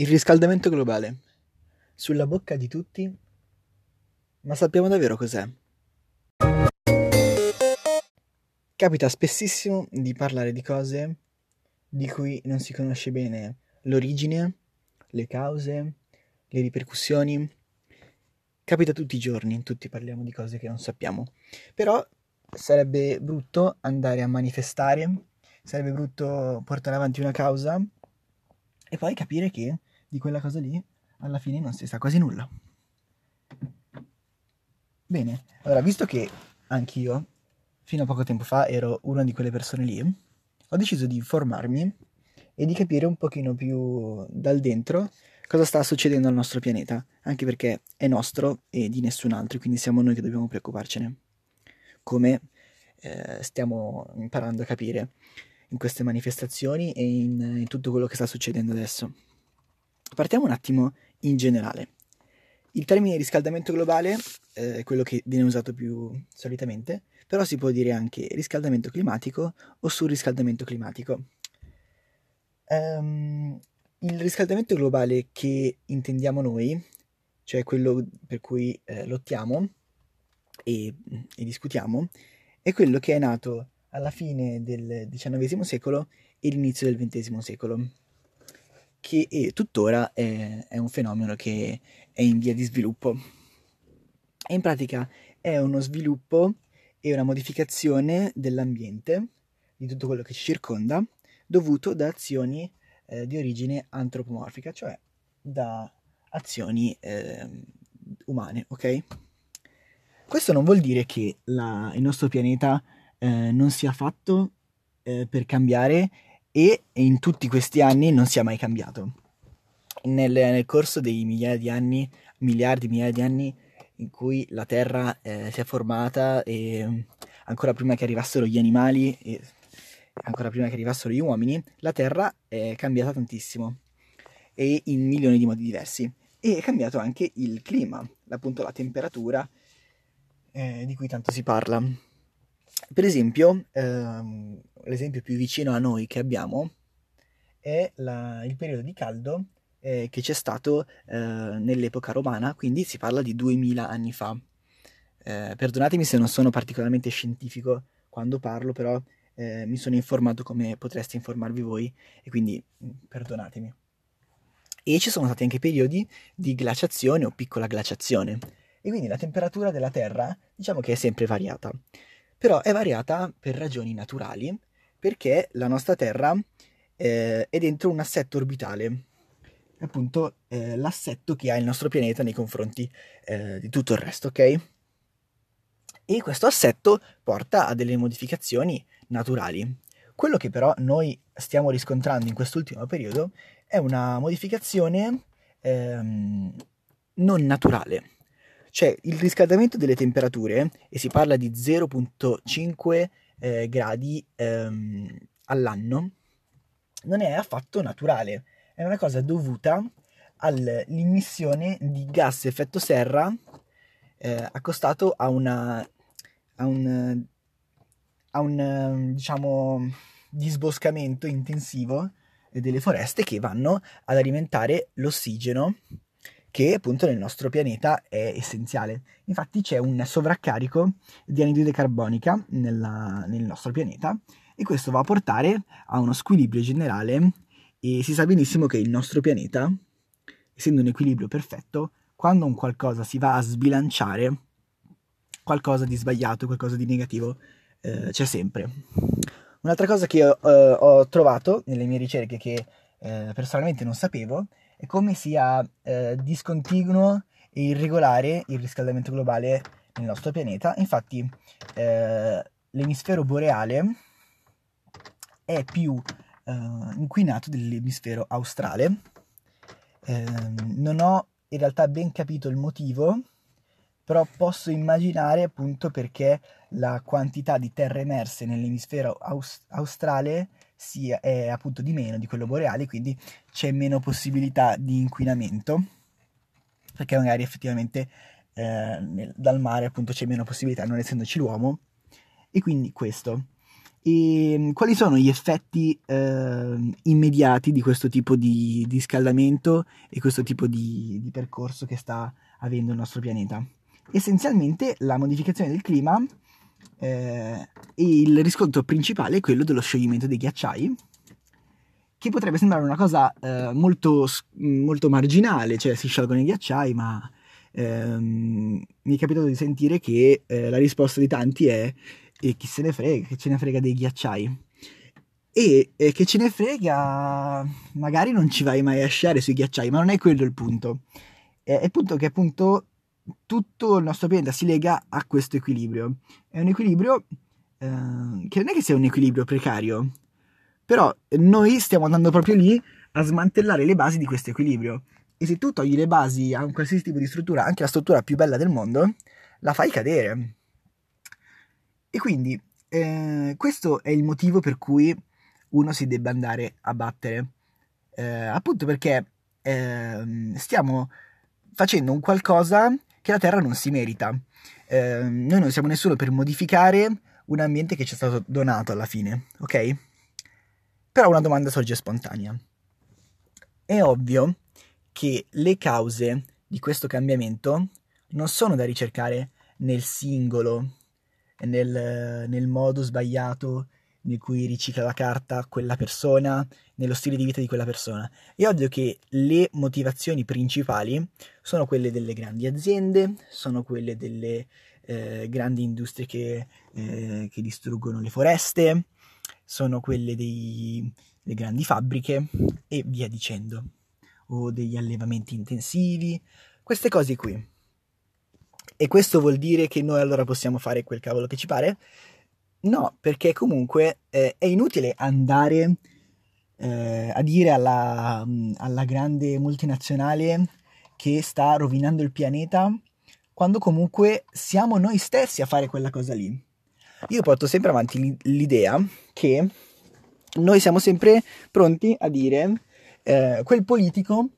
Il riscaldamento globale. Sulla bocca di tutti, ma sappiamo davvero cos'è? Capita spessissimo di parlare di cose di cui non si conosce bene l'origine, le cause, le ripercussioni. Capita tutti i giorni, tutti parliamo di cose che non sappiamo. Però sarebbe brutto andare a manifestare, sarebbe brutto portare avanti una causa e poi capire che di quella cosa lì alla fine non si sa quasi nulla. Bene, allora visto che anch'io fino a poco tempo fa ero una di quelle persone lì, ho deciso di informarmi e di capire un pochino più dal dentro cosa sta succedendo al nostro pianeta, anche perché è nostro e di nessun altro, quindi siamo noi che dobbiamo preoccuparcene. Come eh, stiamo imparando a capire in queste manifestazioni e in, in tutto quello che sta succedendo adesso. Partiamo un attimo in generale. Il termine riscaldamento globale eh, è quello che viene usato più solitamente, però si può dire anche riscaldamento climatico o surriscaldamento climatico. Um, il riscaldamento globale che intendiamo noi, cioè quello per cui eh, lottiamo e, e, discutiamo, è quello che è nato alla fine del XIX secolo e l'inizio del XX secolo che tuttora è, è un fenomeno che è in via di sviluppo. E in pratica è uno sviluppo e una modificazione dell'ambiente, di tutto quello che ci circonda, dovuto da azioni eh, di origine antropomorfica, cioè da azioni eh, umane, ok? Questo non vuol dire che la, il nostro pianeta eh, non sia fatto eh, per cambiare e in tutti questi anni non si è mai cambiato. Nel, nel corso dei migliaia di anni, miliardi, migliaia di anni in cui la Terra eh, si è formata e ancora prima che arrivassero gli animali e ancora prima che arrivassero gli uomini, la Terra è cambiata tantissimo e in milioni di modi diversi. E è cambiato anche il clima, appunto la temperatura eh, di cui tanto si parla. Per esempio, ehm, l'esempio più vicino a noi che abbiamo è la, il periodo di caldo eh, che c'è stato eh, nell'epoca romana, quindi si parla di 2000 anni fa. Eh, perdonatemi se non sono particolarmente scientifico quando parlo, però eh, mi sono informato come potreste informarvi voi e quindi mm, perdonatemi. E ci sono stati anche periodi di glaciazione o piccola glaciazione, e quindi la temperatura della Terra diciamo che è sempre variata però è variata per ragioni naturali, perché la nostra Terra eh, è dentro un assetto orbitale, appunto eh, l'assetto che ha il nostro pianeta nei confronti eh, di tutto il resto, ok? E questo assetto porta a delle modificazioni naturali. Quello che però noi stiamo riscontrando in quest'ultimo periodo è una modificazione ehm, non naturale. Cioè il riscaldamento delle temperature, e si parla di 0.5 eh, gradi ehm, all'anno, non è affatto naturale, è una cosa dovuta all'immissione di gas effetto serra eh, accostato a una a un, a un diciamo disboscamento intensivo delle foreste che vanno ad alimentare l'ossigeno che appunto nel nostro pianeta è essenziale. Infatti c'è un sovraccarico di anidride carbonica nella, nel nostro pianeta e questo va a portare a uno squilibrio generale e si sa benissimo che il nostro pianeta, essendo un equilibrio perfetto, quando un qualcosa si va a sbilanciare, qualcosa di sbagliato, qualcosa di negativo eh, c'è sempre. Un'altra cosa che ho, eh, ho trovato nelle mie ricerche che eh, personalmente non sapevo è come sia eh, discontinuo e irregolare il riscaldamento globale nel nostro pianeta. Infatti eh, l'emisfero boreale è più eh, inquinato dell'emisfero australe. Ehm, non ho in realtà ben capito il motivo, però posso immaginare appunto perché la quantità di terre emerse nell'emisfero aus- australe sia, è appunto di meno di quello boreale, quindi c'è meno possibilità di inquinamento, perché magari effettivamente eh, nel, dal mare appunto c'è meno possibilità, non essendoci l'uomo, e quindi questo. E mm, quali sono gli effetti eh, immediati di questo tipo di, di scaldamento e questo tipo di, di, percorso che sta avendo il nostro pianeta? Essenzialmente la modificazione del clima eh, e il riscontro principale è quello dello scioglimento dei ghiacciai, che potrebbe sembrare una cosa eh, molto, molto marginale, cioè si sciolgono i ghiacciai, ma ehm, mi è capitato di sentire che eh, la risposta di tanti è e chi se ne frega, che ce ne frega dei ghiacciai. E, e, che ce ne frega, magari non ci vai mai a sciare sui ghiacciai, ma non è quello il punto. È il punto che appunto tutto il nostro pianeta si lega a questo equilibrio. È un equilibrio eh, che non è che sia un equilibrio precario, però noi stiamo andando proprio lì a smantellare le basi di questo equilibrio. E se tu togli le basi a un qualsiasi tipo di struttura, anche la struttura più bella del mondo, la fai cadere. E quindi eh, questo è il motivo per cui uno si debba andare a battere. Eh, appunto perché eh, stiamo facendo un qualcosa che la Terra non si merita. Ehm, noi non siamo nessuno per modificare un ambiente che ci è stato donato alla fine, ok? Però una domanda sorge spontanea. È ovvio che le cause di questo cambiamento non sono da ricercare nel singolo nel, nel modo sbagliato in cui ricicla la carta quella persona, nello stile di vita di quella persona. È ovvio che le motivazioni principali sono quelle delle grandi aziende, sono quelle delle eh, grandi industrie che, eh, che, distruggono le foreste, sono quelle delle grandi fabbriche e via dicendo, o degli allevamenti intensivi, queste cose qui. E questo vuol dire che noi allora possiamo fare quel cavolo che ci pare? No, perché comunque eh, è inutile andare eh, a dire alla, alla grande multinazionale che sta rovinando il pianeta quando comunque siamo noi stessi a fare quella cosa lì. Io porto sempre avanti l'idea che noi siamo sempre pronti a dire eh, quel politico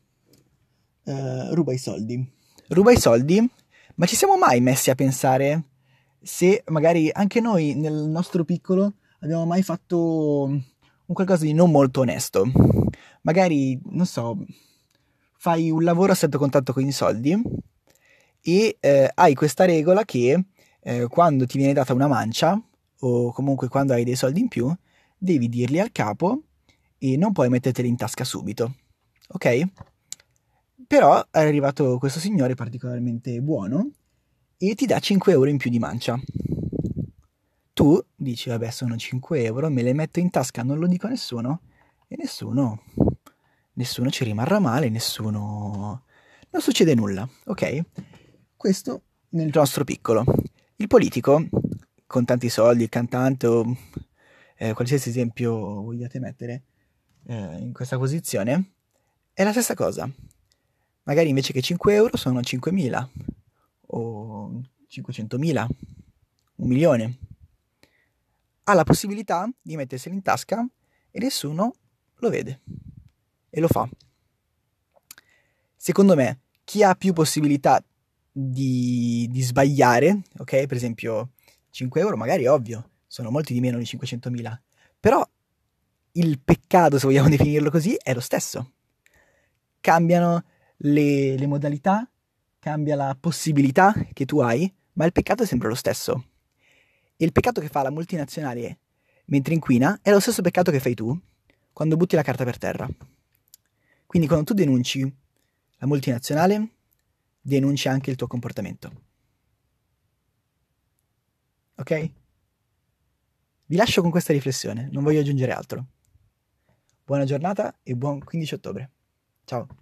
eh, ruba i soldi. Ruba i soldi ma ci siamo mai messi a pensare se magari anche noi nel nostro piccolo abbiamo mai fatto un qualcosa di non molto onesto? Magari, non so, fai un lavoro a stretto contatto con i soldi e eh, hai questa regola che eh, quando ti viene data una mancia o comunque quando hai dei soldi in più, devi dirli al capo e non puoi metterteli in tasca subito. Ok? Però è arrivato questo signore particolarmente buono e ti dà 5 euro in più di mancia. Tu dici, vabbè, sono 5 euro, me le metto in tasca, non lo dico a nessuno, e nessuno, nessuno ci rimarrà male, nessuno... Non succede nulla, ok? Questo nel nostro piccolo. Il politico, con tanti soldi, il cantante o eh, qualsiasi esempio vogliate mettere eh, in questa posizione, è la stessa cosa magari invece che 5 euro sono 5.000 o 500.000, un milione. Ha la possibilità di metterseli in tasca e nessuno lo vede e lo fa. Secondo me, chi ha più possibilità di, di sbagliare, ok? Per esempio 5 euro magari è ovvio, sono molti di meno di 500.000, però il peccato, se vogliamo definirlo così, è lo stesso. Cambiano le, le modalità, cambia la possibilità che tu hai, ma il peccato è sempre lo stesso. E il peccato che fa la multinazionale mentre inquina è lo stesso peccato che fai tu quando butti la carta per terra. Quindi quando tu denunci la multinazionale, denunci anche il tuo comportamento. Ok? Vi lascio con questa riflessione, non voglio aggiungere altro. Buona giornata e buon 15 ottobre. Ciao.